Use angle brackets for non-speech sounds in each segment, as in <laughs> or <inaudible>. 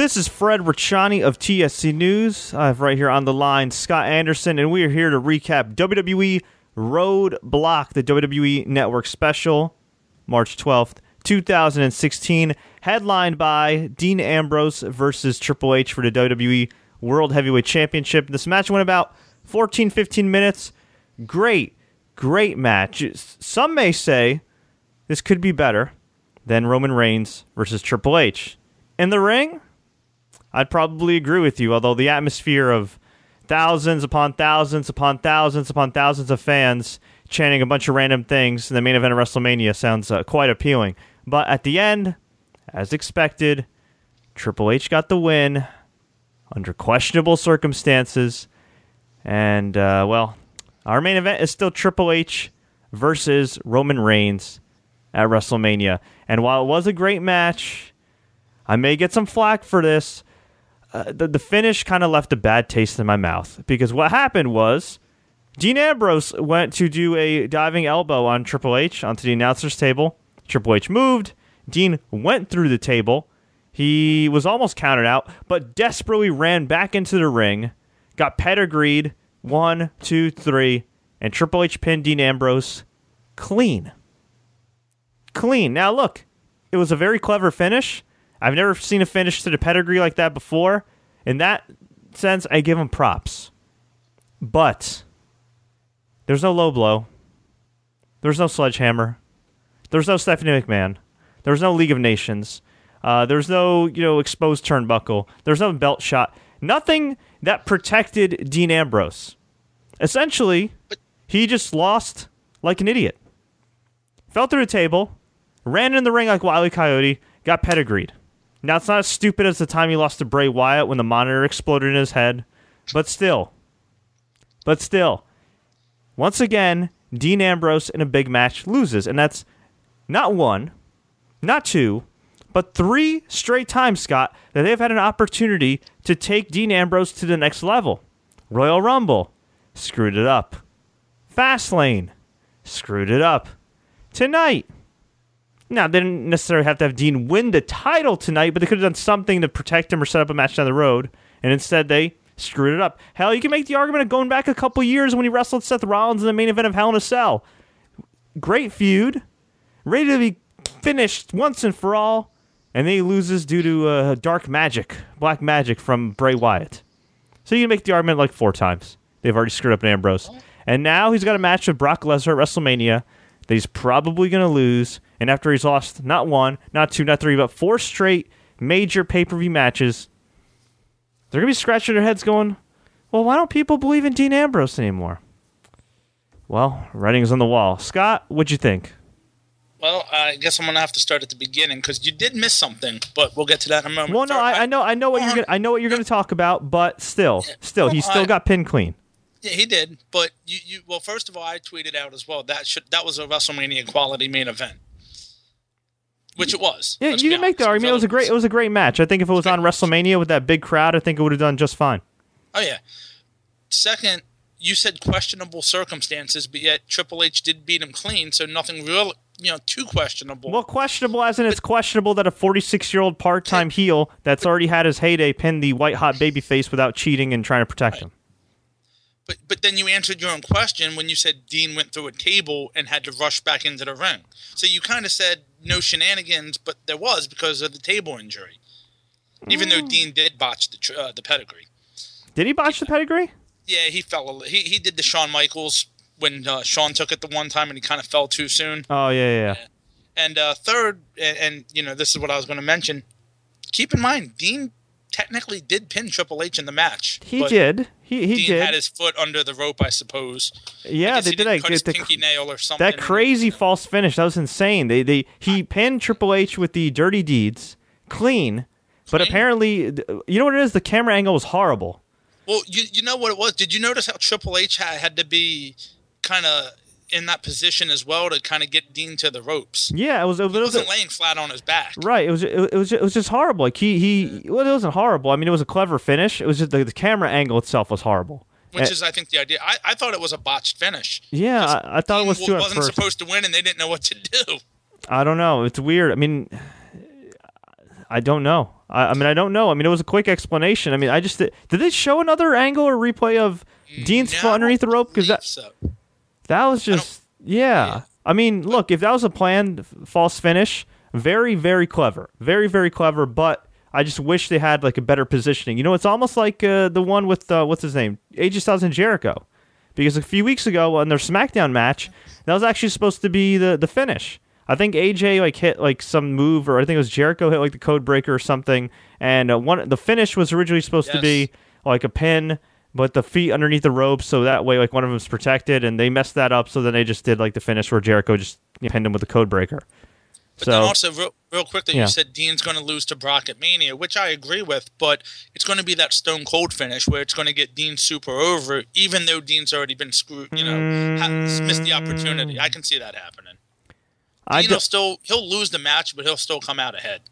This is Fred Ricciani of TSC News. I have right here on the line Scott Anderson, and we are here to recap WWE Roadblock, the WWE Network special, March 12th, 2016, headlined by Dean Ambrose versus Triple H for the WWE World Heavyweight Championship. This match went about 14 15 minutes. Great, great match. Some may say this could be better than Roman Reigns versus Triple H. In the ring, I'd probably agree with you, although the atmosphere of thousands upon thousands upon thousands upon thousands of fans chanting a bunch of random things in the main event of WrestleMania sounds uh, quite appealing. But at the end, as expected, Triple H got the win under questionable circumstances. And, uh, well, our main event is still Triple H versus Roman Reigns at WrestleMania. And while it was a great match, I may get some flack for this. Uh, the, the finish kind of left a bad taste in my mouth because what happened was Dean Ambrose went to do a diving elbow on Triple H onto the announcer's table. Triple H moved. Dean went through the table. He was almost counted out, but desperately ran back into the ring, got pedigreed one, two, three, and Triple H pinned Dean Ambrose clean. Clean. Now, look, it was a very clever finish. I've never seen a finish to the pedigree like that before. In that sense, I give him props. But there's no low blow. There's no sledgehammer. There's no Stephanie McMahon. There's no League of Nations. Uh, there's no you know exposed turnbuckle. There's no belt shot. Nothing that protected Dean Ambrose. Essentially, he just lost like an idiot. Fell through the table, ran in the ring like Wile E. Coyote, got pedigreed. Now, it's not as stupid as the time he lost to Bray Wyatt when the monitor exploded in his head, but still. But still. Once again, Dean Ambrose in a big match loses, and that's not one, not two, but three straight times, Scott, that they've had an opportunity to take Dean Ambrose to the next level. Royal Rumble, screwed it up. Fastlane, screwed it up. Tonight, now, they didn't necessarily have to have Dean win the title tonight, but they could have done something to protect him or set up a match down the road. And instead, they screwed it up. Hell, you can make the argument of going back a couple years when he wrestled Seth Rollins in the main event of Hell in a Cell. Great feud, ready to be finished once and for all, and then he loses due to uh, dark magic, black magic from Bray Wyatt. So you can make the argument like four times. They've already screwed up Ambrose. And now he's got a match with Brock Lesnar at WrestleMania that he's probably going to lose. And after he's lost not one, not two, not three, but four straight major pay per view matches, they're going to be scratching their heads going, well, why don't people believe in Dean Ambrose anymore? Well, writing's on the wall. Scott, what'd you think? Well, I guess I'm gonna have to start at the beginning because you did miss something, but we'll get to that in a moment. Well, no, I, I know, I know what you're, gonna, I know what you're going to talk about, but still, still, he still got pinned clean. Yeah, he did. But you, you well, first of all, I tweeted out as well that should that was a WrestleMania quality main event, which it was. Yeah, you can make the argument. It was a great, it was a great match. I think if it was on WrestleMania with that big crowd, I think it would have done just fine. Oh yeah. Second, you said questionable circumstances, but yet Triple H did beat him clean, so nothing real, you know, too questionable. Well, questionable as in it's questionable that a 46 year old part time heel that's already had his heyday pinned the white hot baby face without cheating and trying to protect him. But but then you answered your own question when you said Dean went through a table and had to rush back into the ring. So you kind of said no shenanigans, but there was because of the table injury. Even though Dean did botch the uh, the pedigree. Did he botch the pedigree? Yeah, he fell. A, li- he he did the Shawn Michaels when uh, Shawn took it the one time and he kind of fell too soon. Oh yeah, yeah. yeah. And uh, third, and, and you know this is what I was going to mention. Keep in mind, Dean technically did pin Triple H in the match. He did. He he Dean did. had his foot under the rope, I suppose. Yeah, they did. Like, cut his the, pinky nail or something. that crazy false finish. That was insane. They they he pinned Triple H with the dirty deeds clean, but Clean? apparently, you know what it is. The camera angle was horrible. Well, you you know what it was? Did you notice how Triple H had, had to be kind of in that position as well to kind of get Dean to the ropes? Yeah, it was. It was, He wasn't laying flat on his back. Right. It was. It, was. It was just horrible. Like he. He. Well, it wasn't horrible. I mean, it was a clever finish. It was just the, the camera angle itself was horrible. Which Uh, is, I think, the idea. I, I thought it was a botched finish. Yeah, I, I thought it was too wasn't supposed to win, and they didn't know what to do. I don't know. It's weird. I mean, I don't know. I, I mean, I don't know. I mean, it was a quick explanation. I mean, I just did. Did they show another angle or replay of Dean's No, foot underneath the rope? Because that so. That was just yeah. yeah. I mean, look, if that was a planned false finish, very very clever, very very clever. But I just wish they had like a better positioning. You know, it's almost like uh, the one with uh, what's his name, AJ Styles and Jericho, because a few weeks ago on their SmackDown match, that was actually supposed to be the the finish. I think AJ like hit like some move, or I think it was Jericho hit like the code breaker or something, and uh, one the finish was originally supposed to be like a pin, but the feet underneath the ropes, so that way like one of them's protected, and they messed that up. So then they just did like the finish where Jericho just you know, pinned him with the code breaker. But so then also, real, real quickly, Yeah. you said Dean's going to lose to Brock at Mania, which I agree with, but it's going to be that Stone Cold finish where it's going to get Dean super over, even though Dean's already been screwed, you know, ha- missed the opportunity. I can see that happening. I Dean do, will still he'll lose the match, but he'll still come out ahead.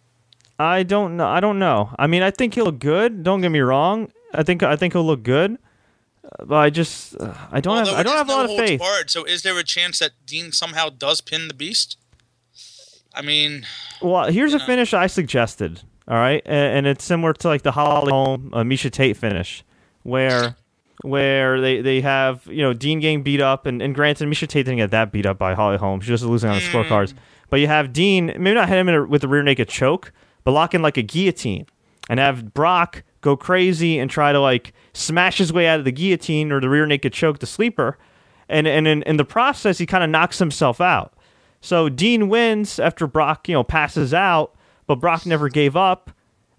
I don't know. I don't know. I mean, I think he'll look good. Don't get me wrong. I think I think he'll look good. But I just uh, I don't have I don't have a lot of faith. barred, so is there a chance that Dean somehow does pin the Beast? I mean, Well, here's a know. finish I suggested. All right, and, and it's similar to like the Holly Holm uh, Miesha Tate finish, where where they, they have you know Dean getting beat up, and, and granted Miesha Tate didn't get that beat up by Holly Holm. She was losing on the scorecards, but you have Dean maybe not hit him in a, with a rear naked choke, but lock in like a guillotine, and have Brock go crazy and try to like smash his way out of the guillotine or the rear naked choke, the sleeper, and and in, in the process he kind of knocks himself out. So Dean wins after Brock, you know, passes out, but Brock never gave up,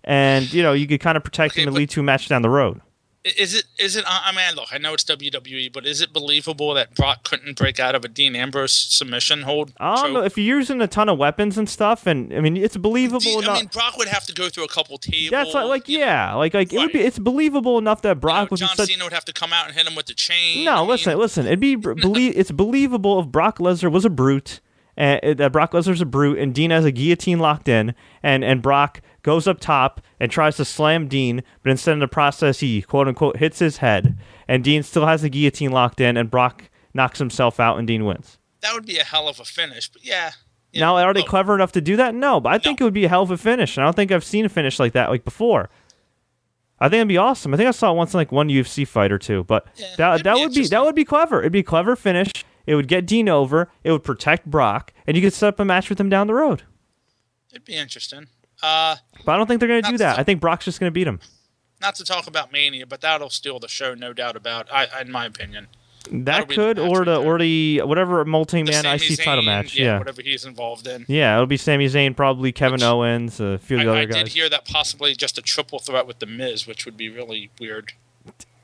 and you know you could kind of protect Okay, him and lead to a match down the road. Is it is it? I mean, look, I know it's WWE, but is it believable that Brock couldn't break out of a Dean Ambrose submission hold? I don't choke? know if you're using a ton of weapons and stuff, and I mean it's believable Dean- enough. I mean, Brock would have to go through a couple tables. That's like, like you know, yeah, like like it would be. It's believable enough that you Brock know, would be John such. Cena would have to come out and hit him with the chain. No, I mean, listen, listen. It'd be believe. <laughs> It's believable if Brock Lesnar was a brute, and eh, that Brock Lesnar's a brute, and Dean has a guillotine locked in, and and Brock goes up top and tries to slam Dean, but instead in the process he quote unquote hits his head, and Dean still has the guillotine locked in, and Brock knocks himself out, and Dean wins. That would be a hell of a finish. But yeah. you Now, know, are they clever enough to do that? No, but I think it would be a hell of a finish. and I don't think I've seen a finish like that like before. I think it'd be awesome. I think I saw it once in like one UFC fight or two, but Yeah, that that be would be that would be clever. It'd be a clever finish. It would get Dean over. It would protect Brock, and you could set up a match with him down the road. It'd be interesting. Uh, But I don't think they're going to do that. I think Brock's just going to beat him. not to talk about Mania, but that'll steal the show, no doubt about. I, in my opinion, That the could, match or the or the whatever multi-man IC title match. yeah, Yeah, whatever he's involved in. yeah, it'll be Sami Zayn, probably Kevin Which- Owens, a few of the I, other I guys. I did hear that possibly just a triple threat with the Miz, which would be really weird.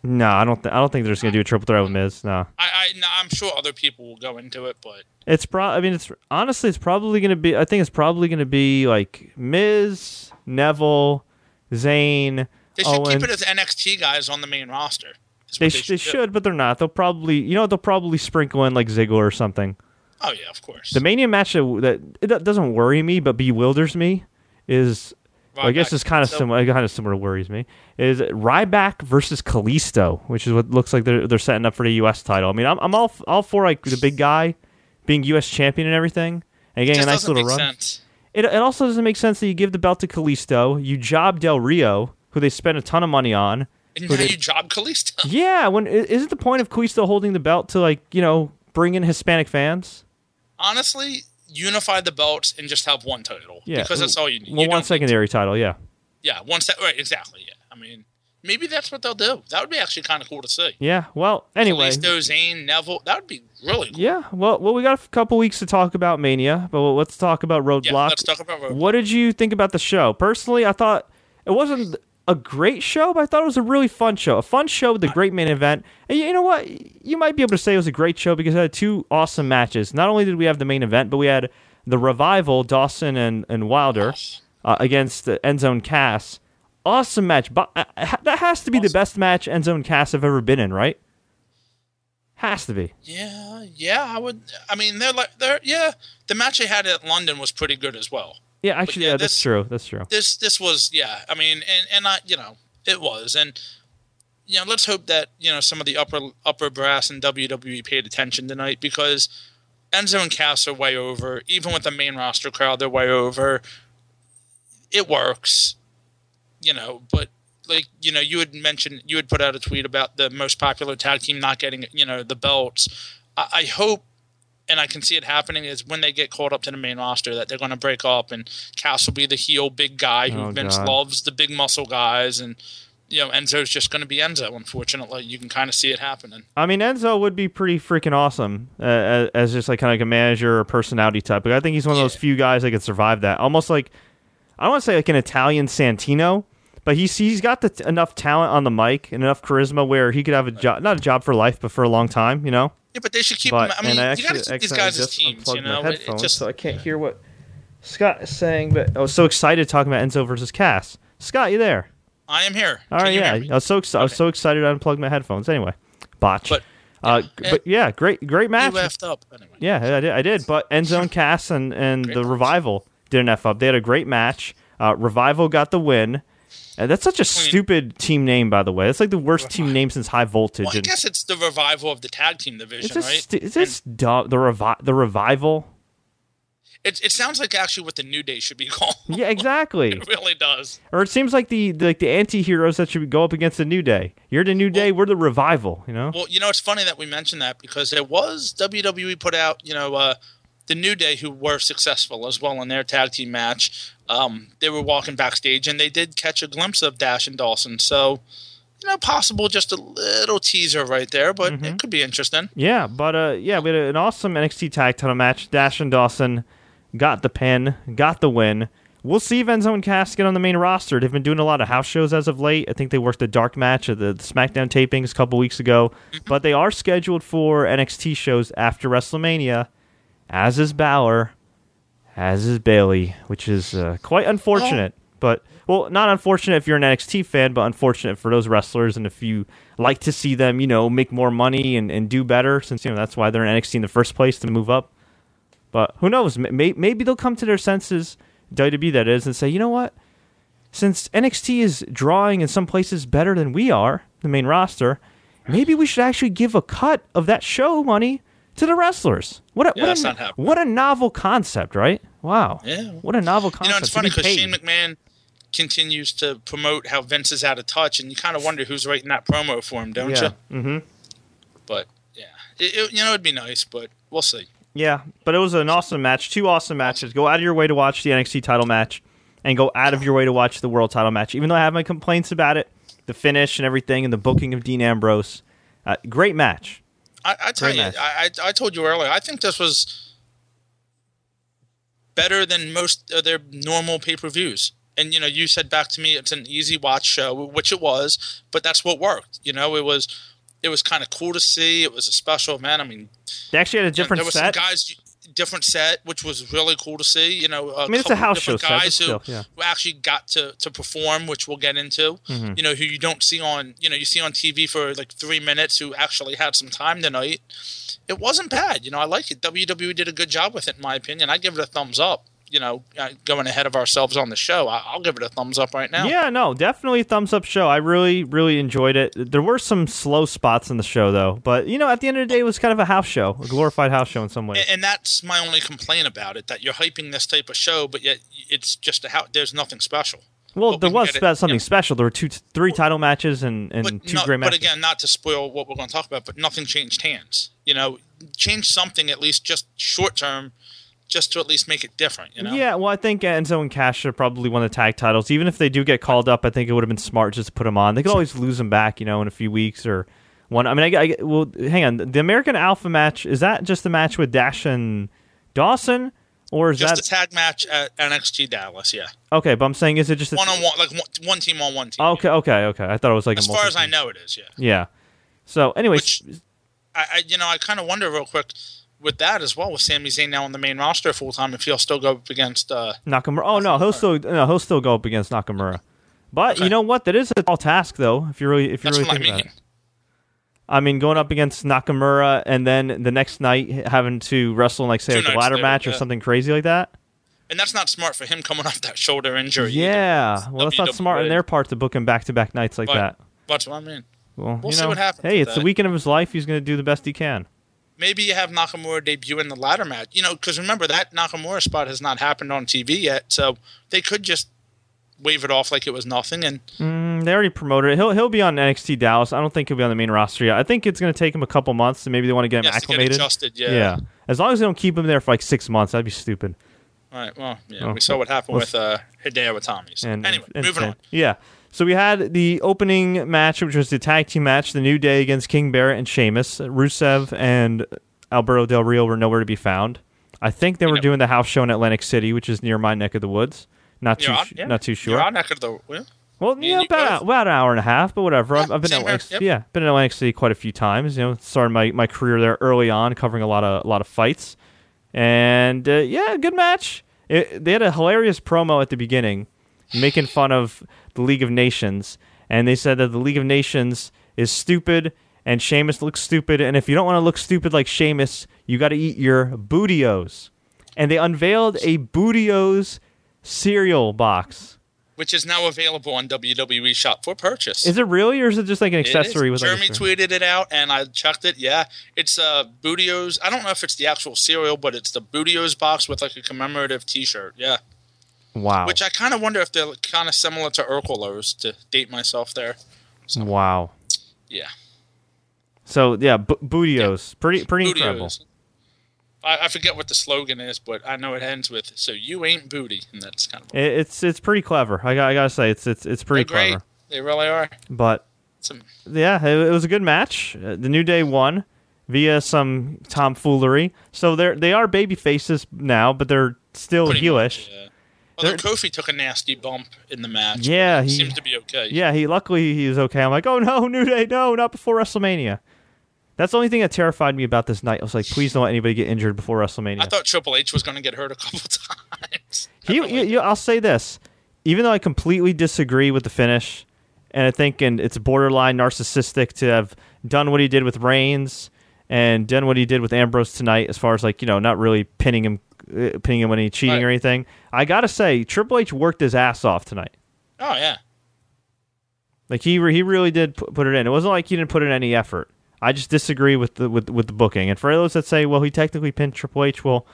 No, I don't. Th- I don't think they're just going to do a triple threat with Miz. No. I, I, no, I'm sure other people will go into it, but It's pro. I mean, it's honestly, it's probably going to be. I think it's probably going to be like Miz, Neville, Zayn, they should Owens. keep it as NXT guys on the main roster. They, what sh- they should, but they're not. They'll probably, you know, they'll probably sprinkle in like Ziggler or something. Oh yeah, of course. The Mania match that, that it doesn't worry me, but bewilders me is. Well, I guess it's kind of so- similar. Kind of similar worries me is Ryback versus Kalisto, which is what looks like they're they're setting up for the U.S. title. I mean, I'm I'm all all for like the big guy being U.S. champion and everything, and getting a nice little run. sense. It, it also doesn't make sense that you give the belt to Kalisto, you job Del Rio, who they spent a ton of money on. And now did- you job Kalisto. <laughs> Yeah, when isn't the point of Kalisto holding the belt to like you know bring in Hispanic fans? Honestly, unify the belts and just have one title. Yeah, because that's all you need. Well, You one secondary title, yeah, Yeah, one set. Right, exactly. Yeah, I mean, maybe that's what they'll do. That would be actually kind of cool to see. yeah. Well, anyway, Kalisto, Zayn, Neville. That would be really cool. yeah. Well, well, we got a couple weeks to talk about Mania, but let's talk about Yeah, let's talk about Roadblock. What did you think about the show? Personally, I thought it wasn't a great show, but I thought it was a really fun show. A fun show with a great main event. And you know what? You might be able to say it was a great show because it had two awesome matches. Not only did we have the main event, but we had the revival, Dawson and, and Wilder, uh, against the Enzo and Cass. Awesome match. But uh, that has to be the best match Enzo and Cass have ever been in, right? Has to be. Yeah, yeah, I would. I mean, they're like they're yeah. The match they had at London was pretty good as well. Yeah, actually, yeah, yeah, that's this- true. That's true. This this was yeah. I mean, and and I you know it was and. You know, let's hope that you know some of the upper upper brass and WWE paid attention tonight because Enzo and Cass are way over. Even with the main roster crowd, they're way over. it works, you know. But like you know, you had mentioned you had put out a tweet about the most popular tag team not getting you know the belts. I, I hope. And I can see it happening is when they get called up to the main roster that they're going to break up and Cass will be the heel big guy who Oh, Vince God. loves the big muscle guys and you know Enzo's just going to be Enzo. Unfortunately, you can kind of see it happening. I mean, Enzo would be pretty freaking awesome uh, as, as just like kind of like a manager or personality type. But I think he's one of those few guys that could survive that. Almost like I don't want to say like an Italian Santino, but he's he's got the t- enough talent on the mic and enough charisma where he could have a job, not a job for life, but for a long time. You know. Yeah, but they should keep. But them, I mean, I you got to keep these guys as teams. You know, It- just so I can't hear what Scott is saying. But I was so excited talking about Enzo versus Cass. Scott, you there? I am here. All you yeah. I was so exci- I was so excited I unplugged my headphones. Anyway, botch. But- uh, yeah. g- but yeah, great great You match. effed up anyway. Yeah, I did. I did. But Enzo and Cass and, and Great the match. Revival didn't F up. They had a great match. Uh, Revival got the win. And that's such a stupid team name, by the way. That's like the worst team name since High Voltage. Well, I guess it's the revival of the tag team division, right? it's just dumb. The, revi- the Revival. It, it sounds like actually what the New Day should be <laughs> called. Yeah, exactly. it really does. or it seems like the, the like the anti-heroes that should go up against the New Day. You're the New Day. We're the Revival. You know. Well, you know, it's funny that we mentioned that because there was WWE put out, you know, uh, the New Day who were successful as well in their tag team match. Um, they were walking backstage and they did catch a glimpse of Dash and Dawson. So, you know, possible just a little teaser right there, but Mm-hmm. it could be interesting. Yeah, but uh, yeah, we had an awesome NXT tag title match. Dash and Dawson got the pin, got the win. We'll see if Enzo and Cass get on the main roster. They've been doing a lot of house shows as of late. I think they worked the dark match at the, the SmackDown tapings a couple weeks ago, but they are scheduled for NXT shows after WrestleMania, as is Balor, as is Bayley, which is uh, quite unfortunate. But well, not unfortunate if you're an NXT fan, but unfortunate for those wrestlers and if you like to see them, you know, make more money and, and do better, since you know that's why they're in NXT in the first place to move up. But who knows? May- Maybe they'll come to their senses, WWE that is, and say, you know what? Since NXT is drawing in some places better than we are, the main roster, maybe we should actually give a cut of that show money to the wrestlers. What a, Yeah, what, a, what a novel concept, right? Wow. Yeah. What a novel concept. You know, it's funny because. Shane McMahon continues to promote how Vince is out of touch, and you kind of wonder who's writing that promo for him, don't yeah. you? hmm But yeah, it, it, you know, it'd be nice, but we'll see. Yeah, but it was an awesome match. Two awesome matches. Go out of your way to watch the NXT title match, and go out of your way to watch the world title match. Even though I have my complaints about it, the finish and everything, and the booking of Dean Ambrose, uh, great match. I, I tell Great you, match. I, I I told you earlier. I think this was better than most of their normal pay per views. And you know, you said back to me it's an easy watch show, which it was, but that's what worked. You know, it was it was kind of cool to see. It was a special event. I mean, They actually had a you know, different there set. some guys different set, which was really cool to see. You know, I mean, it's a house show set, guys still, who, yeah. who actually got to, to perform, which we'll get into. Mm-hmm. You know, who you don't see on you know you see on TV for like three minutes, who actually had some time tonight. It wasn't bad. You know, I like it. WWE did a good job with it, in my opinion. I give it a thumbs up. You know, uh, going ahead of ourselves on the show, I'll give it a thumbs up right now. Yeah, no, definitely thumbs up show. I really, really enjoyed it. There were some slow spots in the show, though. But, you know, at the end of the day, it was kind of a house show, a glorified house show in some ways. And, that's my only complaint about it. That you're hyping this type of show, but yet it's just a house. There's nothing special. well, but there we was something yeah. special. There were two, three title matches and, and but two no- great but again, not to spoil what we're going to talk about, but nothing changed hands. You know, change something at least just short term, just to at least make it different. You know, Yeah, well, I think Enzo and Cass should probably won the tag titles. Even if they do get called up, I think it would have been smart just to put them on. They could always lose them back, you know, in a few weeks or one. I mean, I, I well, hang on. The American Alpha match is that just the match with Dash and Dawson, or is just that a tag match at NXT Dallas. Yeah, okay? But I'm saying, is it just a one on one, like one, one team on one team. Okay, okay, okay. I thought it was like as far as I know, it is. Yeah, Yeah. So, anyways, Which- I, I you know I kind of wonder real quick with that as well with Sami Zayn now on the main roster full time if he'll still go up against. Uh, Nakamura. Oh no, he'll still no, he'll still go up against Nakamura. But you know what? That is a tall task, though. If you really, if you really what I think about mean. it. I mean, going up against Nakamura and then the next night having to wrestle in, like say like a ladder match or yeah. something crazy like that. And that's not smart for him coming <laughs> off that shoulder injury. either. Yeah. Well, that's not smart on their part to book him back to back nights like But- that. That's what I mean. Well, we'll you see what happens Hey, it's the weekend of his life. He's going to do the best he can. Maybe you have Nakamura debut in the ladder match. You know, because remember that Nakamura spot has not happened on TV yet, so they could just wave it off like it was nothing. And Mm, they already promoted it. He'll he'll be on NXT Dallas. I don't think he'll be on the main roster yet. I think it's going to take him a couple months, and maybe they want to get him yes, to get acclimated. adjusted. Yeah. As long as they don't keep him there for like six months, that'd be stupid. All right. Well, yeah, Oh. we saw what happened Well, with uh, Hideo Itami. So And anyway, and moving Finn. on. Yeah. So we had the opening match, which was the tag team match, the New Day against King Barrett and Sheamus. Rusev and Alberto Del Rio were nowhere to be found. I think they were Yeah. doing the house show in Atlantic City, which is near my neck of the woods. Not too, You're on- yeah. not too sure. You're neck of the well, Well, yeah, about, about an hour and a half, but whatever. I've, I've been in Atlantic, yep. yeah, been in Atlantic City quite a few times. You know, started my, my career there early on, covering a lot of a lot of fights, and uh, yeah, good match. It, they had a hilarious promo at the beginning, making fun of the League of Nations, and they said that the League of Nations is stupid, and Sheamus looks stupid, and if you don't want to look stupid like Sheamus, you got to eat your Booty-O's, and they unveiled a Booty-O's cereal box. which is now available on WWE Shop for purchase. Is it really, or is it just like an accessory with like Jeremy string? tweeted it out, and I checked it. Yeah, it's uh Booty-O's. I don't know if it's the actual cereal, but it's the Booty-O's box with like a commemorative T-shirt. Yeah, Wow. which I kind of wonder if they're kind of similar to Urkelos. To date myself there. wow. Yeah, So yeah, b- Booty-O's, pretty pretty incredible. I, I forget what the slogan is, but I know it ends with "So you ain't booty," and that's kind of It, it's it's pretty clever. I, got, I gotta say, it's it's it's pretty they're great. clever. They really are. But Some, yeah, it, it was a good match. Uh, the New Day won via some tomfoolery. So they're they are baby faces now, but they're still pretty heelish. much, yeah. Although Kofi took a nasty bump in the match. Yeah, he- seems to be okay. Yeah, he luckily he was okay. I'm like, oh no, <laughs> New Day, no, not before WrestleMania. That's the only thing that terrified me about this night. I was like, please don't let anybody get injured before WrestleMania. I thought Triple H was going to get hurt a couple <laughs> times. He, you, you- I'll say this, even though I completely disagree with the finish, and I think and it's borderline narcissistic to have done what he did with Reigns and done what he did with Ambrose tonight, as far as like you know, not really pinning him, uh, pinning him when he's cheating Right. or anything. I gotta say, Triple H worked his ass off tonight. oh yeah, Like he re- he really did put it in. It wasn't like he didn't put in any effort. I just disagree with the with with the booking. And for those that say, well, he technically pinned Triple H, well,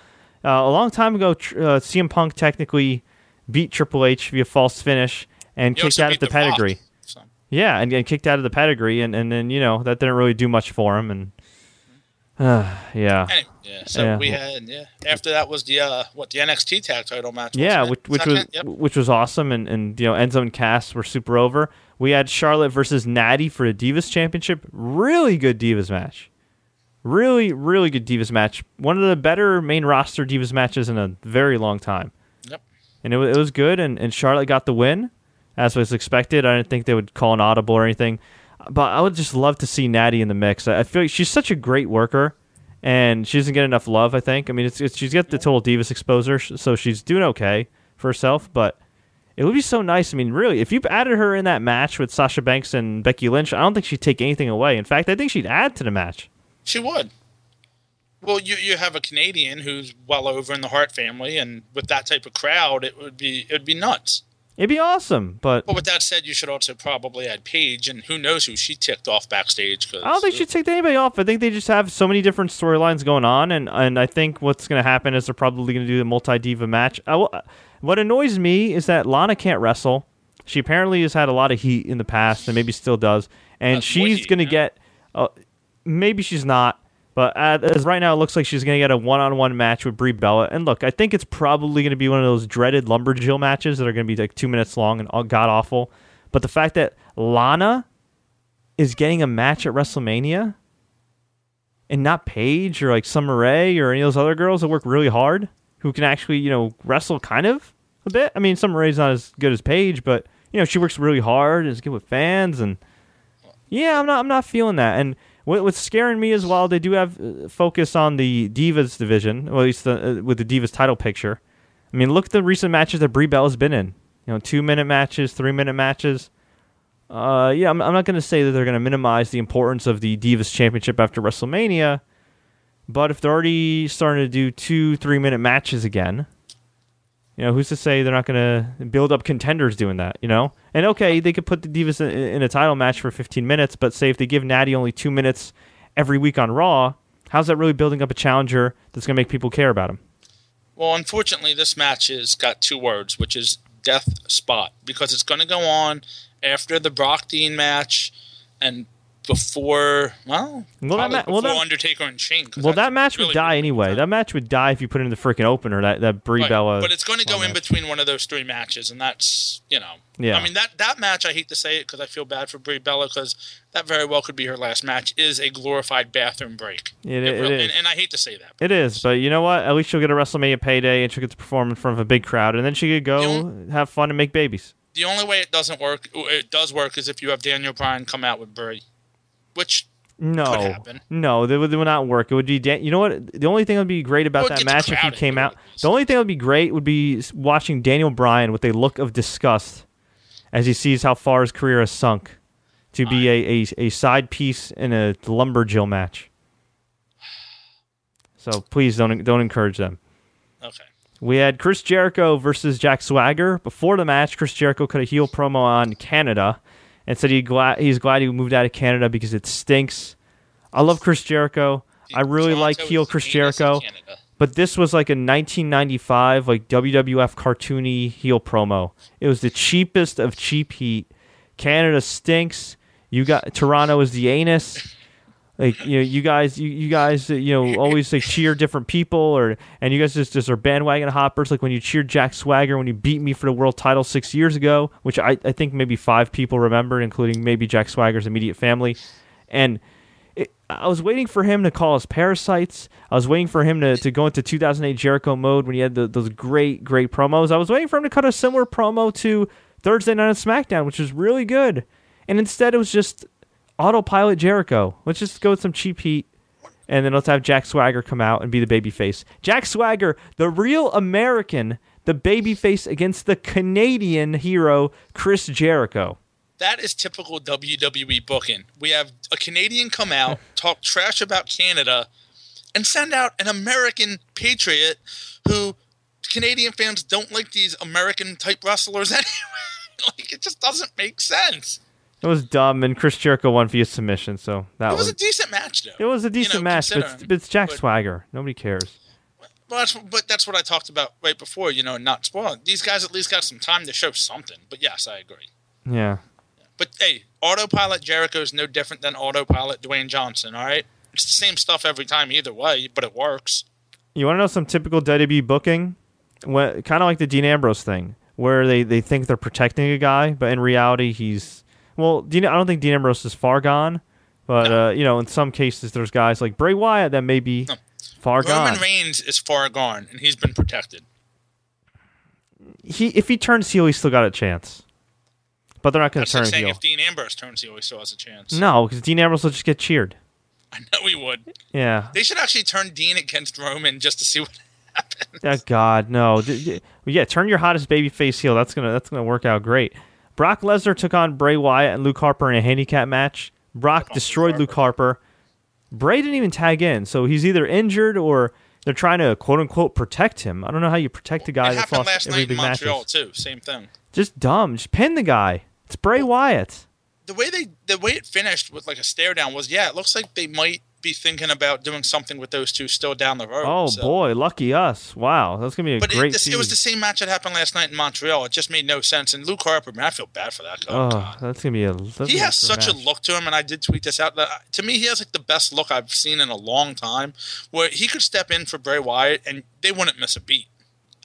uh, a long time ago, tr- uh, CM Punk technically beat Triple H via false finish and He kicked out of the Rock, pedigree. so. Yeah, and, and kicked out of the pedigree, and and then you know that didn't really do much for him. And uh, <sighs> yeah, Anyway, yeah. So Yeah. we had yeah. After that was the uh what the NXT tag title match. yeah, which, which was Yep. which was awesome, and and you know Enzo and Cass were super over. We had Charlotte versus Natty for the Divas Championship. Really good Divas match. Really, really good Divas match. One of the better main roster Divas matches in a very long time. Yep. And it, wa- it was good, and, and Charlotte got the win, as was expected. I didn't think they would call an audible or anything. But I would just love to see Natty in the mix. I feel like she's such a great worker, and she doesn't get enough love, I think. I mean, it's, it's she's got the total Divas exposure, so she's doing okay for herself, but it would be so nice. I mean, really, if you added her in that match with Sasha Banks and Becky Lynch, I don't think she'd take anything away. In fact, I think she'd add to the match. She would. Well, you you have a Canadian who's well over in the Hart family, and with that type of crowd, it would be it would be nuts. It'd be awesome, but But with that said, you should also probably add Paige, and who knows who she ticked off backstage. Cause, I don't think she ticked anybody off. I think they just have so many different storylines going on, and, and I think what's going to happen is they're probably going to do the multi diva match. I will, what annoys me is that Lana can't wrestle. She apparently has had a lot of heat in the past, and maybe still does. And That's she's going to get, uh, maybe she's not, but uh, as right now it looks like she's going to get a one on one match with Brie Bella. And look, I think it's probably going to be one of those dreaded lumberjill matches that are going to be like two minutes long and god awful. But the fact that Lana is getting a match at WrestleMania and not Paige or like Summer Rae or any of those other girls that work really hard who can actually, you know, wrestle kind of a bit. I mean, Summer Rae's not as good as Paige, but you know, she works really hard and is good with fans and yeah, I'm not I'm not feeling that. And what's scaring me as well, they do have uh, focus on the Divas division, at least the, uh, with the Divas title picture. I mean, look at the recent matches that Brie Bella's been in. You know, two minute matches, three minute matches. Uh, yeah, I'm, I'm not going to say that they're going to minimize the importance of the Divas Championship after WrestleMania, but if they're already starting to do two, three minute matches again, you know, who's to say they're not going to build up contenders doing that, you know? And okay, they could put the Divas in, in a title match for 15 minutes, but say if they give Natty only two minutes every week on Raw, how's that really building up a challenger that's going to make people care about him? Well, unfortunately, this match has got two words, which is death spot because it's going to go on after the Brock Dean match and before well, Well, that ma- well, that- Undertaker and Shane. Well, that match would die anyway. time. That match would die if you put it in the freaking opener. That that Brie Right, Bella. but it's going to go well, in between one of those three matches, and that's you know. Yeah. I mean that that match. I hate to say it because I feel bad for Brie Bella because that very well could be her last match. Is a glorified bathroom break. It- it really- is. And, and I hate to say that. It is, but you know what? At least she'll get a WrestleMania payday and she'll get to perform in front of a big crowd, and then she could go You have fun and make babies. The only way it doesn't work, it does work, is if you have Daniel Bryan come out with Brie, which No, happen. no, that would, that would not work. It would be, Dan- you know what? The only thing that would be great about that match if he came out, it, at least. the only thing that would be great would be watching Daniel Bryan with a look of disgust as he sees how far his career has sunk to be a, a, a side piece in a lumberjill match. So please don't don't encourage them. okay. We had Chris Jericho versus Jack Swagger. Before the match, Chris Jericho cut a heel promo on Canada and said he glad he's glad he moved out of Canada because it stinks. I love Chris Jericho. I really like heel Chris Jericho, but this was like a 1995 like WWF cartoony heel promo. It was the cheapest of cheap heat. Canada stinks. You got Toronto is the anus like you know you guys you, you guys uh, you know always like cheer different people or and you guys just just are bandwagon hoppers like when you cheered Jack Swagger when you beat me for the world title six years ago which I, I think maybe five people remember including maybe Jack Swagger's immediate family and it, I was waiting for him to call us parasites. I was waiting for him to, to go into 2008 Jericho mode when he had the, those great, great promos. I was waiting for him to cut a similar promo to Thursday Night on SmackDown, which was really good. And instead, it was just autopilot Jericho. Let's just go with some cheap heat. And then let's have Jack Swagger come out and be the babyface. Jack Swagger, the real American, the babyface against the Canadian hero, Chris Jericho. That is typical WWE booking. We have a Canadian come out, <laughs> talk trash about Canada, and send out an American patriot who Canadian fans don't like these American type wrestlers <laughs> anyway. like it just doesn't make sense. It was dumb, and Chris Jericho won via submission, so that It was was a decent match though. it was a decent know, match. But it's, but it's Jack but- Swagger. Nobody cares. Well, that's, but that's what I talked about right before. You know, not spoiling. These guys at least got some time to show something. But yes, I agree. Yeah, But hey, autopilot Jericho is no different than autopilot Dwayne Johnson. All right, it's the same stuff every time either way, but it works. you want to know some typical WWE booking? Kind of like the Dean Ambrose thing, where they, they think they're protecting a guy, but in reality, he's well. Dean, I don't think Dean Ambrose is far gone, but No. uh, you know, in some cases, there's guys like Bray Wyatt that may be No. far Roman gone. Roman Reigns is far gone, and he's been protected. He if he turns heel, he's still got a chance. But they're not going to turn like saying heel. if Dean Ambrose turns heel, he still has a chance. No, because Dean Ambrose will just get cheered. I know he would. Yeah. They should actually turn Dean against Roman just to see what <laughs> happens. Oh God, no. Yeah, turn your hottest baby face heel. That's gonna that's gonna work out great. Brock Lesnar took on Bray Wyatt and Luke Harper in a handicap match. Brock on, destroyed Luke Harper. Bray didn't even tag in, so he's either injured or they're trying to quote unquote protect him. I don't know how you protect a guy it that's lost last every night big match. Montreal too. Same thing. Just dumb. Just pin the guy. It's Bray Wyatt. The way they, the way it finished with like a stare down was, yeah, it looks like they might be thinking about doing something with those two still down the road. Oh so- boy, lucky us! Wow, that's gonna be a But great. it, this, it was the same match that happened last night in Montreal. It just made no sense. And Luke Harper, man, I feel bad for that guy. Oh, that's gonna be a. He has such a look to him, and I did tweet this out. That uh, to me, he has like the best look I've seen in a long time. Where he could step in for Bray Wyatt, and they wouldn't miss a beat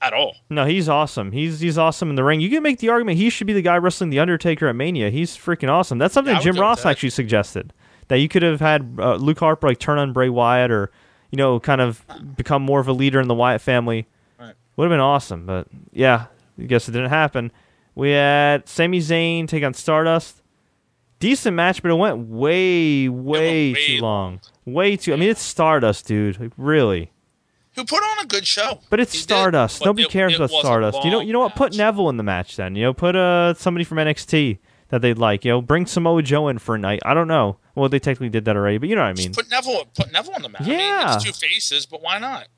at all. No, he's awesome. He's he's awesome in the ring. You can make the argument he should be the guy wrestling the Undertaker at Mania. He's freaking awesome. That's something Yeah, Jim Ross actually suggested that you could have had uh, Luke Harper like turn on Bray Wyatt or you know kind of become more of a leader in the Wyatt family. Right. Would have been awesome, but yeah, I guess it didn't happen. We had Sami Zayn take on Stardust. Decent match, but it went way, way, way too long. Way too. I mean, it's Stardust, dude. Like, really. Who put on a good show? But it's He did, Stardust. but Nobody it- cares it about Stardust. You know, you know what? Put. Neville in the match then. You know, put uh somebody from NXT that they'd like. You know, bring Samoa Joe in for a night. I don't know. Well, they technically did that already, but you know what I mean. Put Neville, put Neville on the. I Yeah. mean, it's two faces, but why not?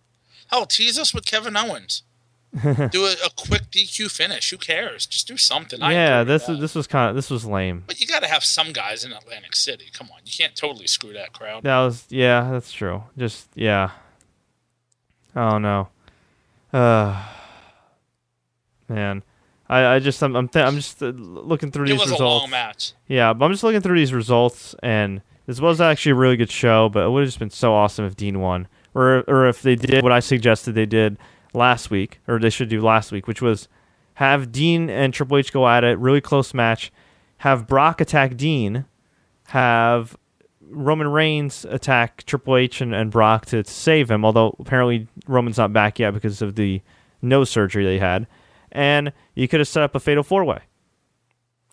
Hell, tease us with Kevin Owens. <laughs> do a, a quick DQ finish. Who cares? Just do something. Yeah, this this was kind of this was lame. But you got to have some guys in Atlantic City. Come on, you can't totally screw that crowd. That was yeah, that's true. Just yeah. Oh no. Uh man. I, I just I'm I'm, th- I'm just uh, looking through It these was a results. long match. Yeah, but I'm just looking through these results, and this was actually a really good show. But it would have just been so awesome if Dean won, or or if they did what I suggested they did last week, or they should do last week, which was have Dean and Triple H go at it, really close match. Have Brock attack Dean, have Roman Reigns attack Triple H and, and Brock to, to save him. Although apparently Roman's not back yet because of the nose surgery they had, and you could have set up a fatal four way.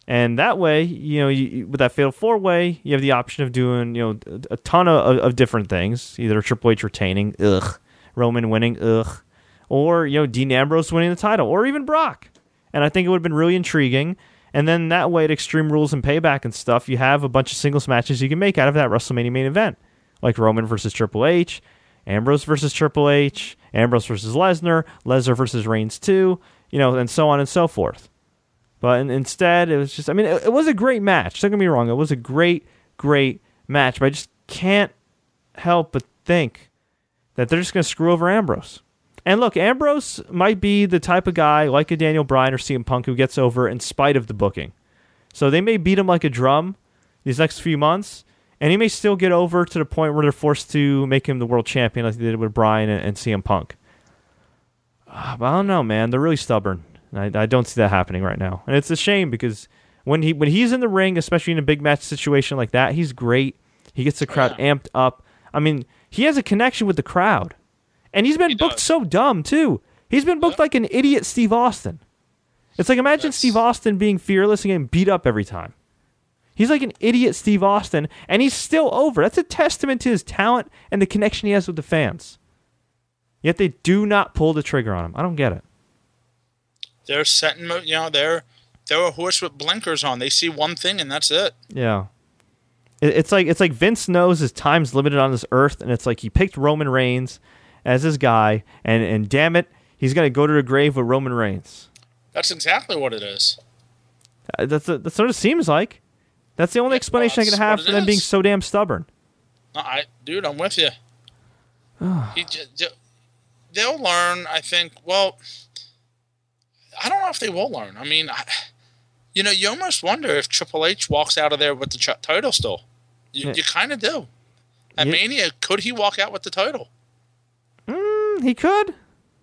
And that way, you know, you, with that fatal four way, you have the option of doing, you know, a, ton of, of different things. Either Triple H retaining, ugh, Roman winning, ugh, or you know, Dean Ambrose winning the title, or even Brock. And I think it would have been really intriguing. And then that way, at Extreme Rules and Payback and stuff, you have a bunch of singles matches you can make out of that WrestleMania main event, like Roman versus Triple H, Ambrose versus Triple H, Ambrose versus Lesnar, Lesnar versus Reigns too, you know, and so on and so forth. But in, instead, it was just, I mean, it, it was a great match. Don't get me wrong. It was a great, great match. But I just can't help but think that they're just going to screw over Ambrose. And look, Ambrose might be the type of guy like a Daniel Bryan or CM Punk who gets over in spite of the booking. So they may beat him like a drum these next few months, and he may still get over to the point where they're forced to make him the world champion like they did with Bryan and, and CM Punk. Uh, but I don't know, man. They're really stubborn. I, I don't see that happening right now, and it's a shame because when he when he's in the ring, especially in a big match situation like that, he's great. He gets the crowd Yeah. amped up. I mean, he has a connection with the crowd, and he's been He booked does. so dumb too. He's been booked Yeah. like an idiot, Steve Austin. It's like imagine That's- Steve Austin being fearless and getting beat up every time. He's like an idiot, Steve Austin, and he's still over. That's a testament to his talent and the connection he has with the fans. Yet they do not pull the trigger on him. I don't get it. They're setting, you know, they're they're a horse with blinkers on. They see one thing and that's it. Yeah. It- It's like it's like Vince knows his time's limited on this earth, and it's like he picked Roman Reigns as his guy, and and damn it, he's gonna go to the grave with Roman Reigns. That's exactly what it is. Uh, That's that's what it seems like. That's the only Yeah, explanation I can have for them being so damn stubborn. No, I, dude, I'm with you. <sighs> he j- j- they'll learn. I think. Well, I don't know if they will learn. I mean, I, you know, you almost wonder if Triple H walks out of there with the ch- title still. You, Yeah. you kind of do. At Yeah. Mania, could he walk out with the title? Mm, he could,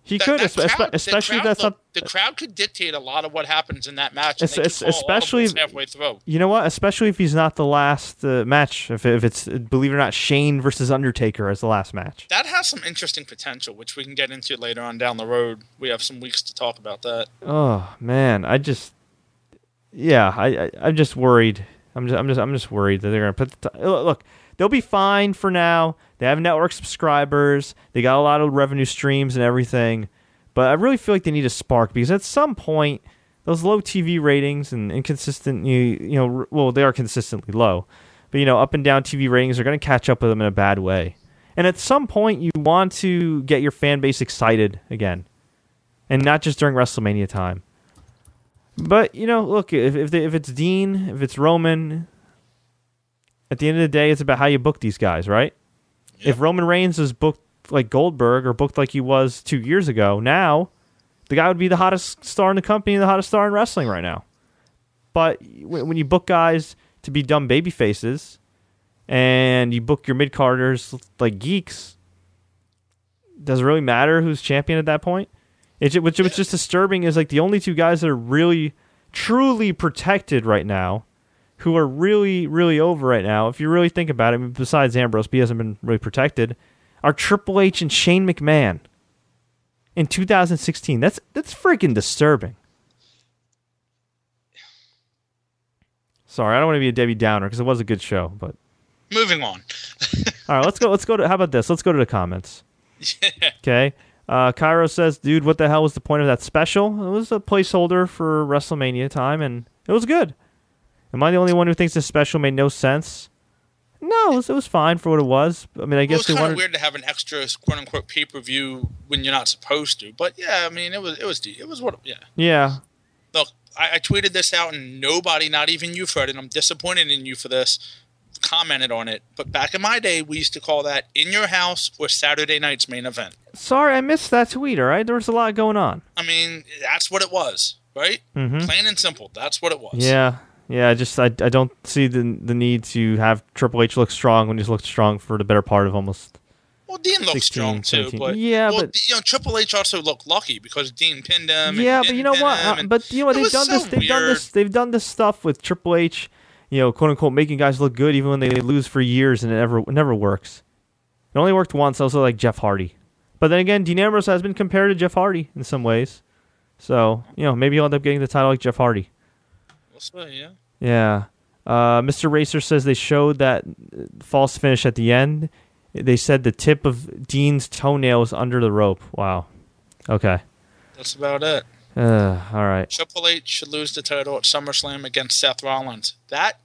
he That- could, that espe- crowd- especially crowd- that's the, the crowd could dictate a lot of what happens in that match. and Es- they es- call especially if- halfway through. You know what? Especially if he's not the last uh, match. If, if it's believe it or not, Shane versus Undertaker as the last match. That has some interesting potential, which we can get into later on down the road. We have some weeks to talk about that. Oh man, I just, yeah, I, I I'm just worried. I'm just I'm just I'm just worried that they're gonna put the t- look. They'll be fine for now. They have network subscribers. They got a lot of revenue streams and everything. But I really feel like they need a spark because at some point, those low TV ratings and inconsistent, you, you know, well, they are consistently low, but you know, up and down TV ratings are going to catch up with them in a bad way. And at some point, you want to get your fan base excited again, and not just during WrestleMania time. But you know, look if if, they, if it's Dean, if it's Roman, at the end of the day, it's about how you book these guys, right? If Roman Reigns is booked like Goldberg or booked like he was two years ago, now the guy would be the hottest star in the company the hottest star in wrestling right now. But when you book guys to be dumb baby faces, and you book your mid carders like geeks, does it really matter who's champion at that point? It's which was just disturbing is like the only two guys that are really truly protected right now, who are really really over right now. If you really think about it, besides Ambrose, he hasn't been really protected, are Triple H and Shane McMahon. In 2016, that's that's freaking disturbing. Sorry, I don't want to be a Debbie Downer because it was a good show, but Moving on. <laughs> all right, let's go. Let's go to. How about this? Let's go to the comments. Yeah. Okay. Uh, Cairo says, "Dude, what the hell was the point of that special? It was a placeholder for WrestleMania time, and it was good. Am I the only one who thinks this special made no sense? No, it was, fine for what it was. I mean, I Well, guess it's they kind of weird to have an extra quote unquote pay per view when you're not supposed to. But yeah, I mean, it was it was it was what yeah. Yeah, Look, I, I tweeted this out and nobody, not even you, Fred, and I'm disappointed in you for this, commented on it. But back in my day, we used to call that in your house or Saturday night's main event. sorry, I missed that tweet. All right, there was a lot going on. I mean, that's what it was. right? Mm-hmm. Plain and simple. That's what it was. Yeah, yeah. I just I, I don't see the the need to have Triple H look strong when he's looked strong for the better part of almost. Well, Dean looked 16, strong too, 17. but Yeah, well, but- you know, Triple H also looked lucky because Dean pinned him. and yeah, he but you know what? Uh, but you know what? They've done so this. They've done this. They've done this stuff with Triple H. You know, quote unquote, making guys look good even when they lose for years and it never never works. It only worked once. Also, like Jeff Hardy. But then again, Dean Ambrose has been compared to Jeff Hardy in some ways. So you know, maybe he'll end up getting the title like Jeff Hardy. We'll see, yeah. Yeah. Uh, Mr. Racer says they showed that false finish at the end. They said the tip of Dean's toenail was under the rope. Wow. Okay. That's about it. Uh, all right. Triple H should lose the title at SummerSlam against Seth Rollins. That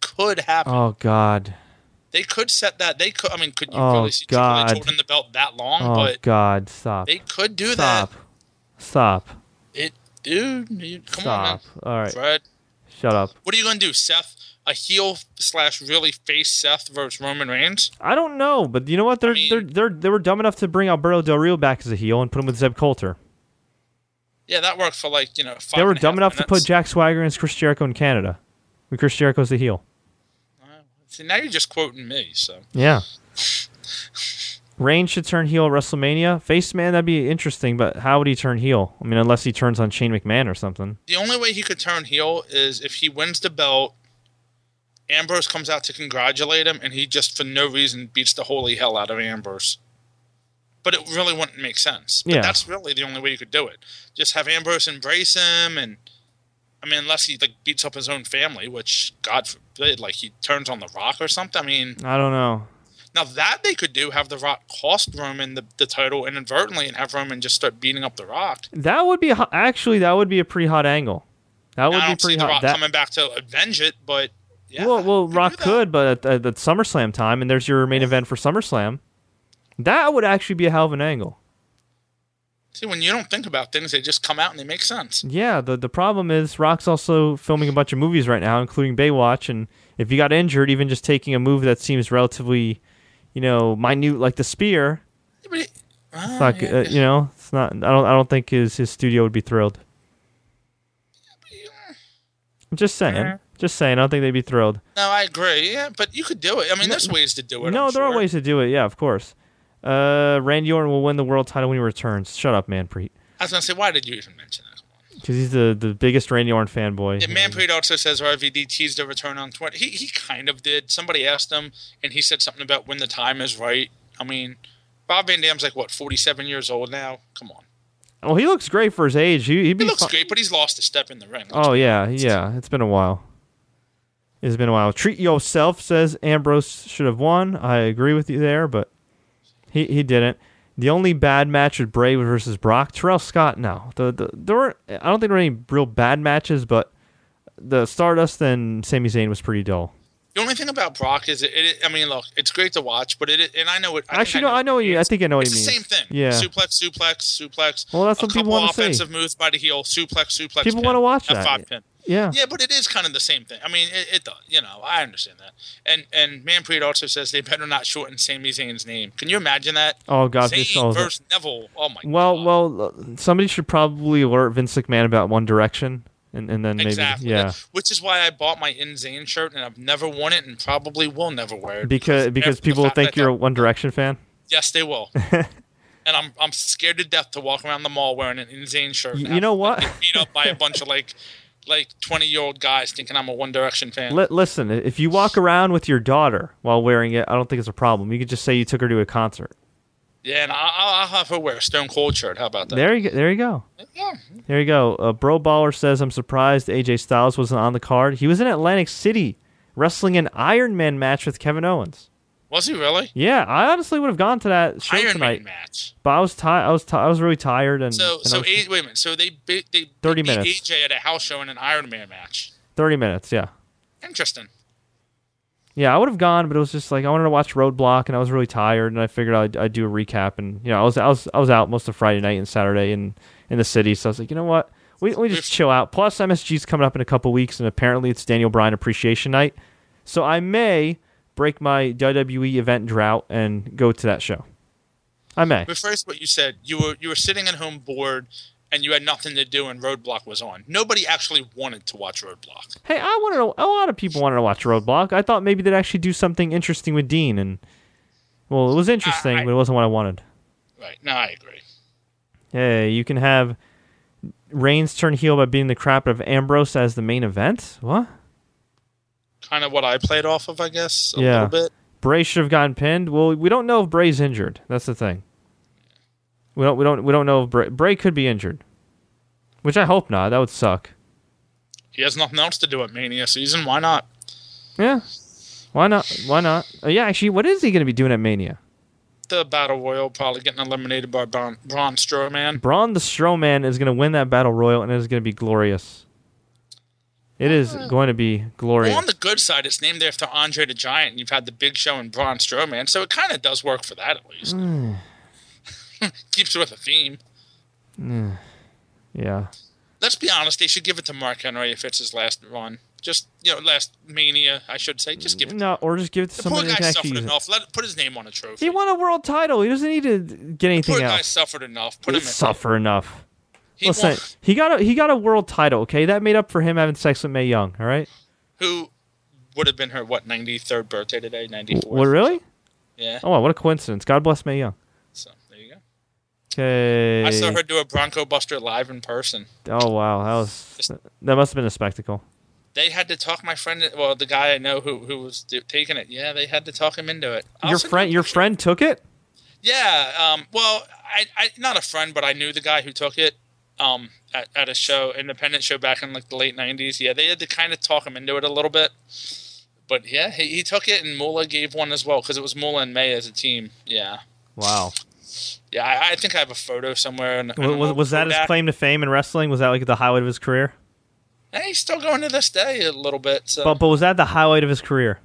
could happen. Oh God. They could set that. They could. I mean, could you Oh, really see God. Triple H holding the belt that long? Oh but God. Stop. they could do Stop. that. Stop. Stop. It, dude. You, come Stop. All on, man. right. Fred. Shut up. What are you going to do, Seth? A heel slash really face Seth versus Roman Reigns? I don't know, but you know what? They're mean- they're they're they were dumb enough to bring Alberto Del Rio back as a heel and put him with Zeb Colter. Yeah, that worked for like you know. Five They were dumb enough to put. Jack Swagger and Chris Jericho in Canada. When Chris Jericho's the heel. See, now you're just quoting me. So Yeah. <laughs> Reigns should turn heel at WrestleMania. Face man, that'd be interesting, but how would he turn heel? I mean, unless he turns on Shane McMahon or something. the only way he could turn heel is if he wins the belt. Ambrose comes out to congratulate him, and he just for no reason beats the holy hell out of Ambrose. But it really wouldn't make sense. But Yeah. that's really the only way you could do it. Just have Ambrose embrace him, and I mean, unless he like beats up his own family, which God forbid, like he turns on the Rock or something. I mean, I don't know. Now that they could do, have the Rock cost Roman the, the title inadvertently, and have Roman just start beating up the Rock. That would be actually that would be a pretty hot angle. That would I be don't see pretty the hot. Rock That- coming back to avenge it, but yeah, well, well, Rock could, but at, at SummerSlam time, and there's your main event for SummerSlam. That would actually be a hell of an angle. See, when you don't think about things, they just come out and they make sense. Yeah, the the problem is Rock's also filming a bunch of movies right now, including Baywatch, and if you got injured, even just taking a move that seems relatively, you know, minute like the spear, Yeah, it- it's not, yeah, uh, you know, it's not. I don't. I don't think his his studio would be thrilled. I'm just saying. Just saying. I don't think they'd be thrilled. No, I agree. Yeah, but you could do it. I mean, there's ways to do it. no, I'm there are ways to do it. Yeah, of course. Uh, Randy Orton will win the world title when he returns. Shut up, man, Preet. I was gonna say, why did you even mention that? Because he's the, the biggest Randy Orton fanboy. Yeah, Manpreet also says RVD teased a return on Twitter. He he kind of did. Somebody asked him, and he said something about when the time is right. I mean, Rob Van Dam's like what, 47 years old now? Come on, Well, he looks great for his age. He, he looks great, but he's lost a step in the ring. Oh yeah, yeah. It's been a while. It's been a while. Treat yourself says Ambrose should have won. I agree with you there, but he he didn't. The only bad match was Bray versus Brock. Terrell Scott. No, the, the there were. I don't think there were any real bad matches, but the Stardust and Sami Zayn was pretty dull. The only thing about Brock is it, it. I mean, look, it's great to watch, but it. And I know it. I Actually, no, I know what you. I think I know what It's you the mean. same thing. Yeah. Suplex, suplex, suplex. Well, that's a what people wanna see. offensive moves by the heel. Suplex, suplex. People pin, wanna watch F5 that. Pin. Yeah. Yeah, but it is kind of the same thing. I mean, it, it does. You know, I understand that. And and Manpreet also says they better not shorten Sami Zayn's name. Can you imagine that? Oh God, Zayn versus Neville. Oh my. Well, God. well, uh, somebody should probably alert Vince McMahon about One Direction, and and then maybe Exactly. yeah. Which is why I bought my In Zayn shirt, and I've never worn it, and probably will never wear it because because the people think you're a One Direction fan. Yes, they will. <laughs> and I'm I'm scared to death to walk around the mall wearing an In Zayn shirt. You know what? Beat up by a bunch of like <laughs> like 20 year old guys thinking I'm a One Direction fan. Li- listen, if you walk around with your daughter while wearing it, I don't think it's a problem. You could just say you took her to a concert. yeah, and I'll, I'll have her wear a Stone Cold shirt. How about that? There you go. There you go. Yeah. There you go. Uh, Bro Baller says, "I'm surprised AJ Styles wasn't on the card. He was in Atlantic City wrestling an Iron Man match with Kevin Owens. Was he really? Yeah, I honestly would have gone to that show Iron tonight, Man match. but I was tired. I was ti I was really tired, and, So and so was- A- wait a minute. So they beat they 30 beat minutes. AJ at a house show in an Iron Man match. thirty minutes. Yeah, Interesting. yeah, I would have gone, but it was just like I wanted to watch Roadblock, and I was really tired, and I figured I'd, I'd do a recap, and you know, I was I was I was out most of Friday night and Saturday in in the city, so I was like, you know what, we we just chill out. Plus, MSG's coming up in a couple weeks, and apparently it's Daniel Bryan Appreciation Night, so I may break my WWE event drought and go to that show. I may. But first, what you said, you were you were sitting at home bored, and you had nothing to do and Roadblock was on. Nobody actually wanted to watch Roadblock. Hey, I wanted to, a lot of people wanted to watch Roadblock. I thought maybe they'd actually do something interesting with Dean, and well, it was interesting, I- but it wasn't what I wanted. Right. No, I agree. Hey, you can have Reigns turn heel by beating the crap out of Ambrose as the main event. What? Kind of what I played off of, I guess, a Yeah. little bit. Bray should have gotten pinned. Well, we don't know if Bray's injured. That's the thing. We don't. We don't. We don't know if Bray, Bray could be injured, which I hope not. That would suck. He has nothing else to do at Mania season. Why not? Yeah. Why not? Why not? Uh, yeah, actually, what is he going to be doing at Mania? The Battle Royal probably getting eliminated by Braun, Braun Strowman. Braun the Strowman is going to win that battle royal, and it is going to be glorious. It is going to be glorious. Well, on the good side, it's named after Andre the Giant, and you've had the Big Show and Braun Strowman, so it kind of does work for that at least. Hmm. <laughs> Keeps with a theme. yeah. Let's be honest; they should give it to Mark Henry if it's his last run. Just you know, last Mania, I should say. Just give it. No, or just give it to The poor somebody that guy suffered use it. enough. Let put his name on a trophy. He won a world title. He doesn't need to get the anything poor guy suffered enough. Put He him in. suffer enough. He Listen, he got a he got a world title. Okay, that made up for him having sex with Mae Young. All right. who would have been her what ninety third birthday today? Ninety four. What really? Yeah. Oh, wow, what a coincidence. God bless Mae Young. So there you go. Okay. I saw her do a Bronco Buster live in person. Oh wow, that was that must have been a spectacle. They had to talk my friend. Well, the guy I know who who was do, taking it. Yeah, they had to talk him into it. I'll your friend, your friend took it. Yeah. Um. Well, I, I not a friend, but I knew the guy who took it. Um. At, at a show, independent show back in like the late '90s. Yeah, they had to kind of talk him into it a little bit. But yeah, he, he took it, and Moolah gave one as well because it was Moolah and Mae as a team. Yeah. Wow. Yeah, I, I think I have a photo somewhere. In, Was, was, was that his claim to fame in wrestling? Was that like the highlight of his career? Hey, he's still going to this day a little bit. So, But but was that the highlight of his career?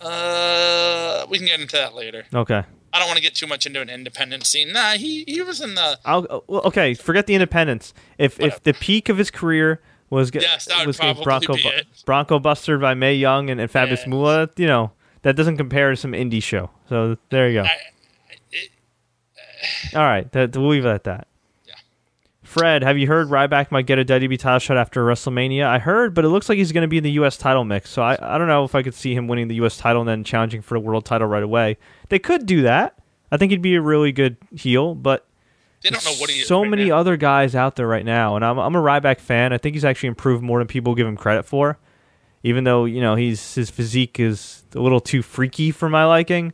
uh, we can get into that later. Okay. I don't want to get too much into an independent scene. Nah, he he was in the I'll uh, well, okay. Forget the independence. If if the peak of his career was get, Yes, that would was getting Bronco be it. Bronco Buster by Mae Young and, and Fabulous Yeah. Moolah, you know that doesn't compare to some indie show. So there you go. I, it, All right, that, we'll leave it at that. Fred, have you heard Ryback might get a WWE title shot after WrestleMania? I heard, but it looks like he's going to be in the U.S. title mix. So I, I don't know if I could see him winning the U.S. title and then challenging for the world title right away. They could do that. I think he'd be a really good heel, but they don't know what he is. so right many now. other guys out there right now, and I'm I'm a Ryback fan. I think he's actually improved more than people give him credit for. Even though you know he's his physique is a little too freaky for my liking,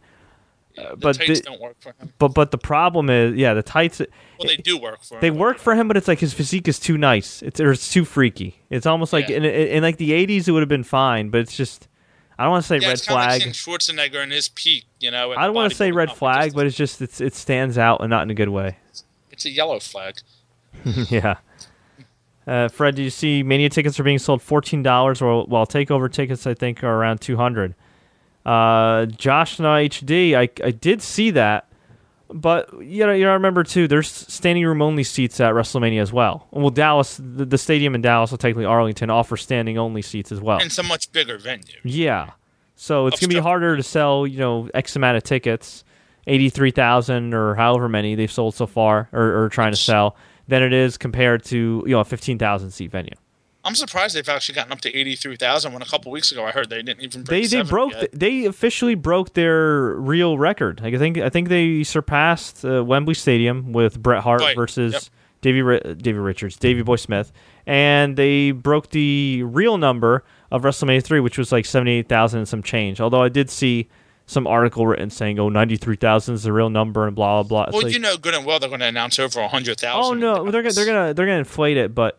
the but tights the- don't work for him. but but the problem is, yeah, the tights. Well, they do work for him. They work for him, but it's like his physique is too nice. It's or it's too freaky. It's almost like Yeah. in, in, in like the '80s, it would have been fine, but it's just I don't want to say Yeah, red it's flag. like Schwarzenegger in his peak. You know, I don't want to say red flag, but it's just it's, it stands out and not in a good way. it's a yellow flag. <laughs> yeah. Uh, Fred, did you see Mania tickets are being sold fourteen dollars, while while Takeover tickets I think are around two hundred. Uh, Josh and HD, I I did see that, but you know you know, I remember too. There's standing room only seats at WrestleMania as well. Well, Dallas, the, the stadium in Dallas, or technically Arlington, offers standing only seats as well. And it's a much bigger venue. Yeah. So it's gonna be harder to sell, you know, X amount of tickets, eighty three thousand or however many they've sold so far or, or trying to sell, than it is compared to you know a fifteen thousand seat venue. I'm surprised they've actually gotten up to eighty three thousand. When a couple weeks ago I heard they didn't even They break they 70 broke yet. they officially broke their real record. Like I think I think they surpassed uh, Wembley Stadium with Bret Hart Right. versus Yep. Davey Ri- Davey Richards, Davey Boy Smith, and they broke the real number of WrestleMania three, which was like seventy eight thousand and some change. Although I did see some article written saying, "Oh, 93,000 is the real number," and blah blah blah. It's Well, like, you know, good and well they're going to announce over hundred thousand. oh no, they're gonna they're gonna they're gonna inflate it, but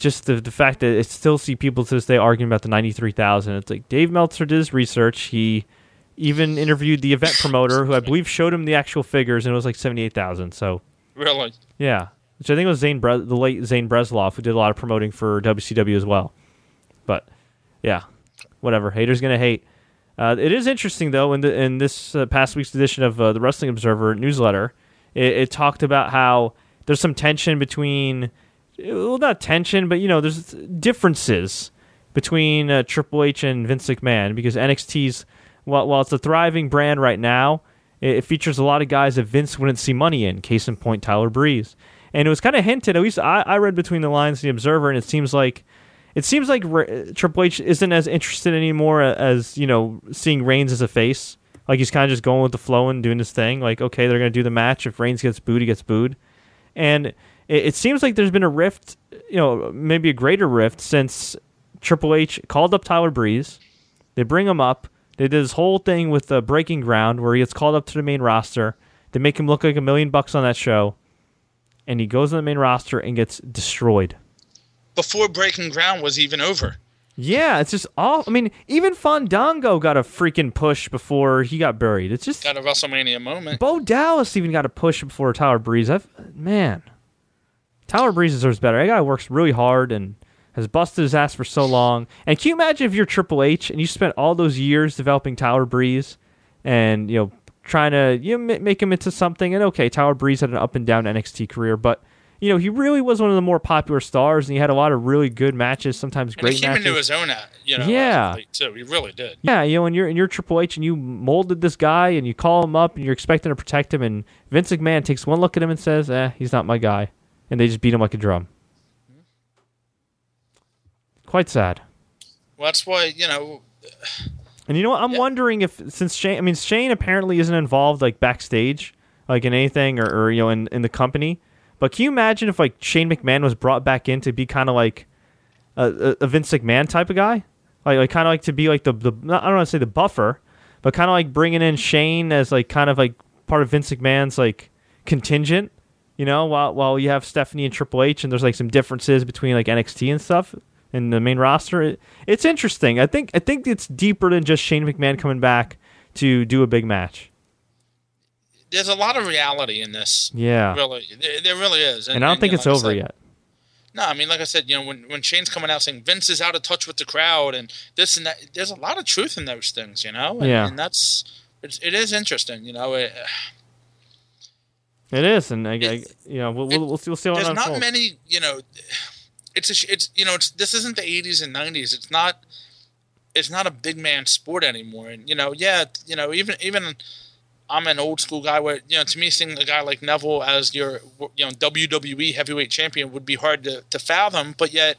just the the fact that I still see people to this day arguing about the ninety three thousand. It's like Dave Meltzer did his research. He even interviewed the event promoter, who I believe showed him the actual figures, and it was like seventy eight thousand. So really. yeah, which I think was Zane Bre- the late Zane Bresloff, who did a lot of promoting for WCW as well. But yeah, whatever. Haters gonna hate. Uh, it is interesting though. In the in this uh, past week's edition of uh, the Wrestling Observer newsletter, it, it talked about how there's some tension between, well, not tension, but you know, there's differences between uh, Triple H and Vince McMahon because NXT's while while it's a thriving brand right now, it, it features a lot of guys that Vince wouldn't see money in. Case in point, Tyler Breeze. and it was kind of hinted. At least I, I read between the lines, in the Observer, and it seems like it seems like Re- Triple H isn't as interested anymore as you know seeing Reigns as a face. Like he's kind of just going with the flow and doing his thing. Like okay, they're gonna do the match. If Reigns gets booed, he gets booed, and it, it seems like there's been a rift. You know, maybe a greater rift since Triple H called up Tyler Breeze. They bring him up. They did this whole thing with the Breaking Ground where he gets called up to the main roster. They make him look like a million bucks on that show, and he goes on the main roster and gets destroyed. Before Breaking Ground was even over. Yeah, it's just all. I mean, even Fandango got a freaking push before he got buried. It's just Got a WrestleMania moment. Bo Dallas even got a push before Tyler Breeze. I've, man, Tyler Breeze deserves better. That guy works really hard and has busted his ass for so long. And can you imagine if you're Triple H and you spent all those years developing Tyler Breeze and you know trying to you know, make him into something? And okay, Tyler Breeze had an up and down NXT career, but you know he really was one of the more popular stars, and he had a lot of really good matches, sometimes and great he came matches. into his own, at, you know. Yeah. too. He really did. Yeah, you know, and you're and you're Triple H and you molded this guy and you call him up and you're expecting to protect him and Vince McMahon takes one look at him and says, "Eh, he's not my guy," and they just beat him like a drum. Quite sad. Well, that's why you know. And you know what? I'm Yeah. wondering if since Shane, I mean Shane apparently isn't involved like backstage, like in anything or, or you know in in the company. But can you imagine if like Shane McMahon was brought back in to be kind of like a, a, Vince McMahon type of guy, like like kind of like to be like the the I don't want to say the buffer, but kind of like bringing in Shane as like kind of like part of Vince McMahon's like contingent, you know, while while you have Stephanie and Triple H and there's like some differences between like NXT and stuff in the main roster. It, it's interesting. I think I think it's deeper than just Shane McMahon coming back to do a big match. There's a lot of reality in this. Yeah. Really, there, there really is. And I don't think you know, it's like over said- yet. No, I mean, like I said, you know, when when Shane's coming out saying Vince is out of touch with the crowd and this and that, there's a lot of truth in those things, you know. And, Yeah. and that's it's, it is interesting, you know. It, It is, and I, I It- you know we'll, we'll, we'll see. We'll see how it there's not many, you know. It's a, it's you know it's this isn't the 80s and 90s. It's not it's not a big man sport anymore. And you know, yeah, you know, even even I'm an old school guy where you know to me seeing a guy like Neville as your you know WWE heavyweight champion would be hard to, to fathom, but yet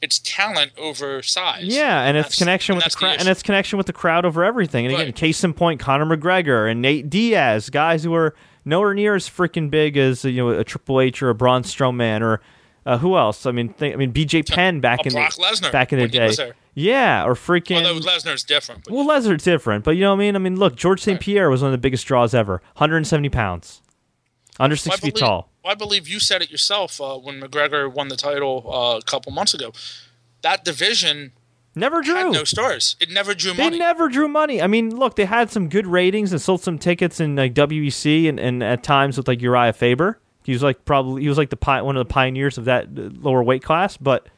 it's talent over size. Yeah, and it's connection and with the crowd, and it's connection with the crowd over everything. And again, case in point, Conor McGregor and Nate Diaz, guys who are nowhere near as freaking big as you know a Triple H or a Braun Strowman or uh, who else? I mean, think, I mean BJ Penn back a in Brock the, Lesnar back in the day. Yeah, or freaking. Although Lesnar's different. But well, Lesnar's different, but you know what I mean. I mean, look, George St. Pierre was one of the biggest draws ever, 170 pounds, under six I feet believe, tall. I believe you said it yourself uh, when McGregor won the title uh, a couple months ago. That division Never drew. had no stars. It never drew They money. They never drew money. I mean, look, they had some good ratings and sold some tickets in like WEC and, and at times with like Urijah Faber. He was like probably he was like the pi- one of the pioneers of that uh, lower weight class. But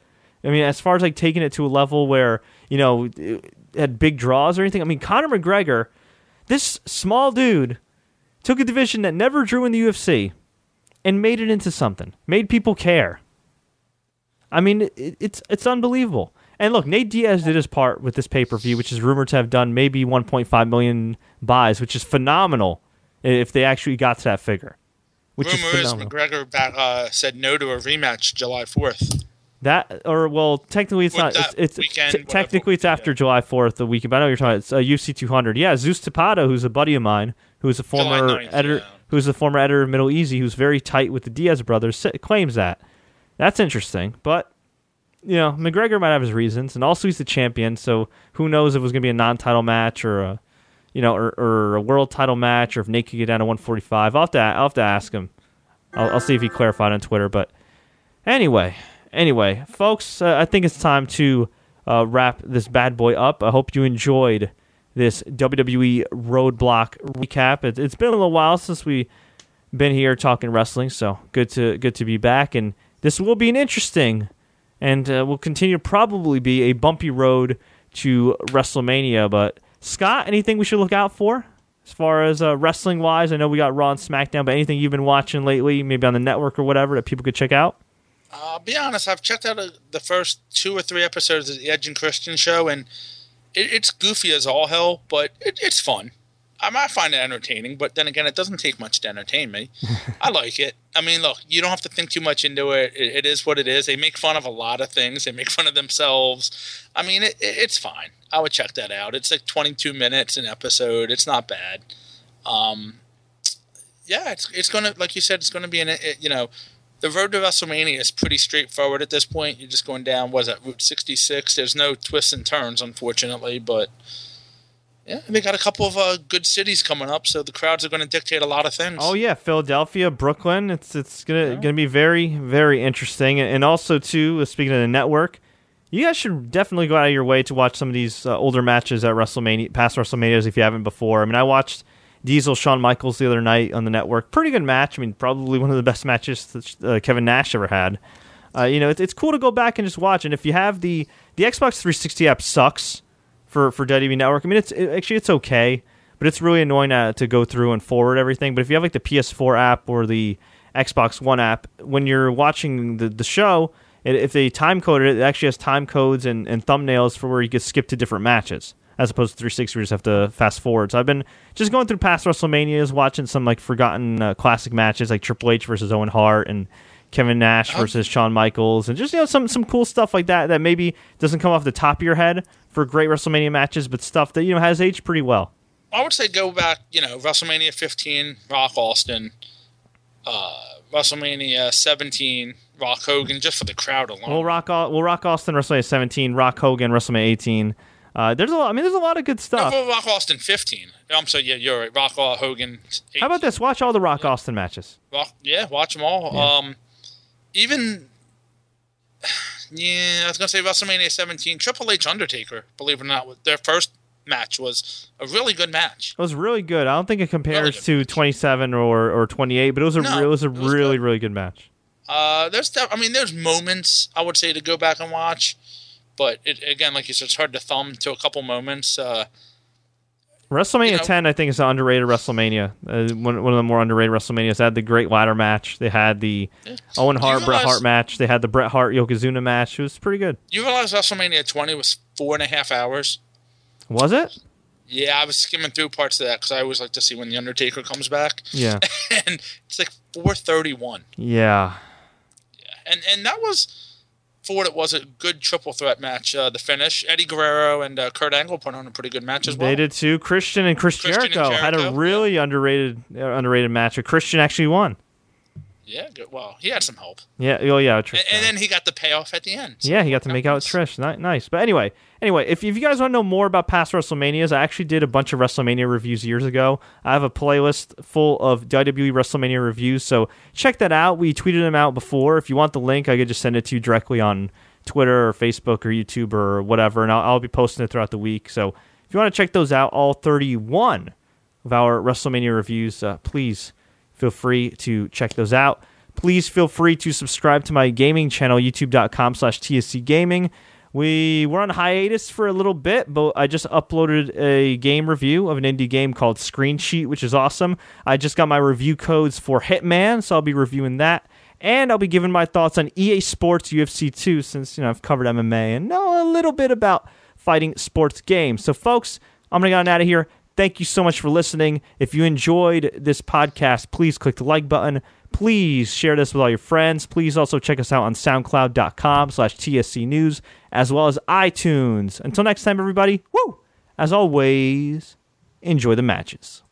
I mean, as far as like taking it to a level where you know it had big draws or anything. I mean, Conor McGregor, this small dude, took a division that never drew in the UFC and made it into something. Made people care. I mean, it, it's it's unbelievable. And look, Nate Diaz did his part with this pay per view, which is rumored to have done maybe 1.5 million buys, which is phenomenal if they actually got to that figure. Which Rumor is is. McGregor back, uh, said no to a rematch July 4th. that or well, technically it's With not. It's, it's weekend, t- technically it's after Yeah. July 4th, the weekend. But I know you're talking. It's uh, UFC 200. Yeah, Zeus Tapado, who's a buddy of mine, who's a former 9th, editor, yeah. who's a former editor of MiddleEasy, who's very tight with the Diaz brothers, claims that. That's interesting, but you know, McGregor might have his reasons, and also he's the champion, so who knows if it was going to be a non-title match or a, you know, or, or a world title match, or if Nate could get down to 145. I'll have to, I'll have to ask him. I'll, I'll see if he clarified on Twitter. But anyway, anyway, folks, uh, I think it's time to uh, wrap this bad boy up. I hope you enjoyed this WWE Roadblock recap. It, it's been a little while since we been here talking wrestling, so good to good to be back. And this will be an interesting and uh, will continue to probably be a bumpy road to WrestleMania. But Scott, anything we should look out for as far as uh, wrestling wise? I know we got Raw and SmackDown, but anything you've been watching lately, maybe on the network or whatever, that people could check out? I'll be honest, I've checked out uh the first two or three episodes of the Edge and Christian show, and it, it's goofy as all hell, but it, it's fun. I might find it entertaining, but then again, it doesn't take much to entertain me. <laughs> I like it. I mean, look, you don't have to think too much into it. it. It is what it is. They make fun of a lot of things. They make fun of themselves. I mean, it, it, it's fine. I would check that out. It's like 22 minutes an episode. It's not bad. Um, yeah, it's it's gonna like you said, it's gonna be an it, you know, the road to WrestleMania is pretty straightforward at this point. You're just going down. Was that Route 66? There's no twists and turns, unfortunately, but yeah, and they got a couple of uh, good cities coming up, so the crowds are going to dictate a lot of things. Oh yeah, Philadelphia, Brooklyn. It's it's gonna yeah. gonna be very very interesting, and also too. Uh, speaking of the network, you guys should definitely go out of your way to watch some of these uh, older matches at WrestleMania, past WrestleManias if you haven't before. I mean, I watched Diesel Shawn Michaels the other night on the network. Pretty good match. I mean, probably one of the best matches that uh, Kevin Nash ever had. Uh, you know, it's, it's cool to go back and just watch. And if you have the the Xbox 360 app, sucks for for WWE Network. I mean, it's it, actually it's okay, but it's really annoying to, to go through and forward everything. But if you have like the PS4 app or the Xbox One app, when you're watching the the show, it, if they time coded it, it actually has time codes and, and thumbnails for where you can skip to different matches as opposed to 360 where you just have to fast forward. So I've been just going through past WrestleManias, watching some like forgotten uh, classic matches like Triple H versus Owen Hart and Kevin Nash oh. versus Shawn Michaels, and just you know some some cool stuff like that that maybe doesn't come off the top of your head for great WrestleMania matches, but stuff that you know has aged pretty well. I would say go back, you know, WrestleMania 15, Rock Austin, uh, WrestleMania 17, Rock Hogan, just for the crowd alone. We'll rock, we'll rock Austin WrestleMania 17, Rock Hogan WrestleMania 18. Uh, there's a lot. I mean, there's a lot of good stuff. No, Rock Austin 15. I'm sorry. Yeah, you're right. Rock Hogan. 18. How about this? Watch all the Rock yeah. Austin matches. Rock, yeah, watch them all. Yeah. Um, even <sighs> yeah, I was gonna say WrestleMania 17, Triple H Undertaker. Believe it or not, their first match was a really good match. It was really good. I don't think it compares really to 27 or, or 28, but it was a no, it was a it was really good. really good match. Uh, there's I mean, there's moments I would say to go back and watch. But it, again, like you said, it's hard to thumb to a couple moments. Uh, WrestleMania you know, 10, I think, is an underrated WrestleMania. Uh, one, one of the more underrated WrestleManias. They had the great ladder match. They had the yeah. Owen Hart, Bret Hart match. They had the Bret Hart, Yokozuna match. It was pretty good. You realize WrestleMania 20 was four and a half hours? Was it? Yeah, I was skimming through parts of that because I always like to see when the Undertaker comes back. Yeah, <laughs> and it's like four thirty one. Yeah, yeah, and and that was for what it was, a good triple threat match. Uh, the finish, Eddie Guerrero and uh, Kurt Angle put on a pretty good match as well. They did too. Christian and Chris Christian Jericho, and Jericho, had a really yeah. underrated uh, underrated match. Christian actually won. Yeah, good. Well, he had some help. Yeah. Oh, yeah. And, and, then he got the payoff at the end. So yeah, he got to make out with Trish. Nice. But anyway, anyway, if, if you guys want to know more about past WrestleManias, I actually did a bunch of WrestleMania reviews years ago. I have a playlist full of WWE WrestleMania reviews, so check that out. We tweeted them out before. If you want the link, I could just send it to you directly on Twitter or Facebook or YouTube or whatever, and I'll, I'll be posting it throughout the week. So if you want to check those out, all 31 of our WrestleMania reviews, uh, please feel free to check those out. Please feel free to subscribe to my gaming channel, youtube.com slash TSC Gaming. We were on hiatus for a little bit, but I just uploaded a game review of an indie game called Screencheat, which is awesome. I just got my review codes for Hitman, so I'll be reviewing that. And I'll be giving my thoughts on EA Sports UFC 2 since, you know, I've covered MMA and know a little bit about fighting sports games. So, folks, I'm to get on out of here. Thank you so much for listening. If you enjoyed this podcast, please click the like button. Please share this with all your friends. Please also check us out on soundcloud.com slash TSC News, as well as iTunes. Until next time, everybody, woo! As always, enjoy the matches.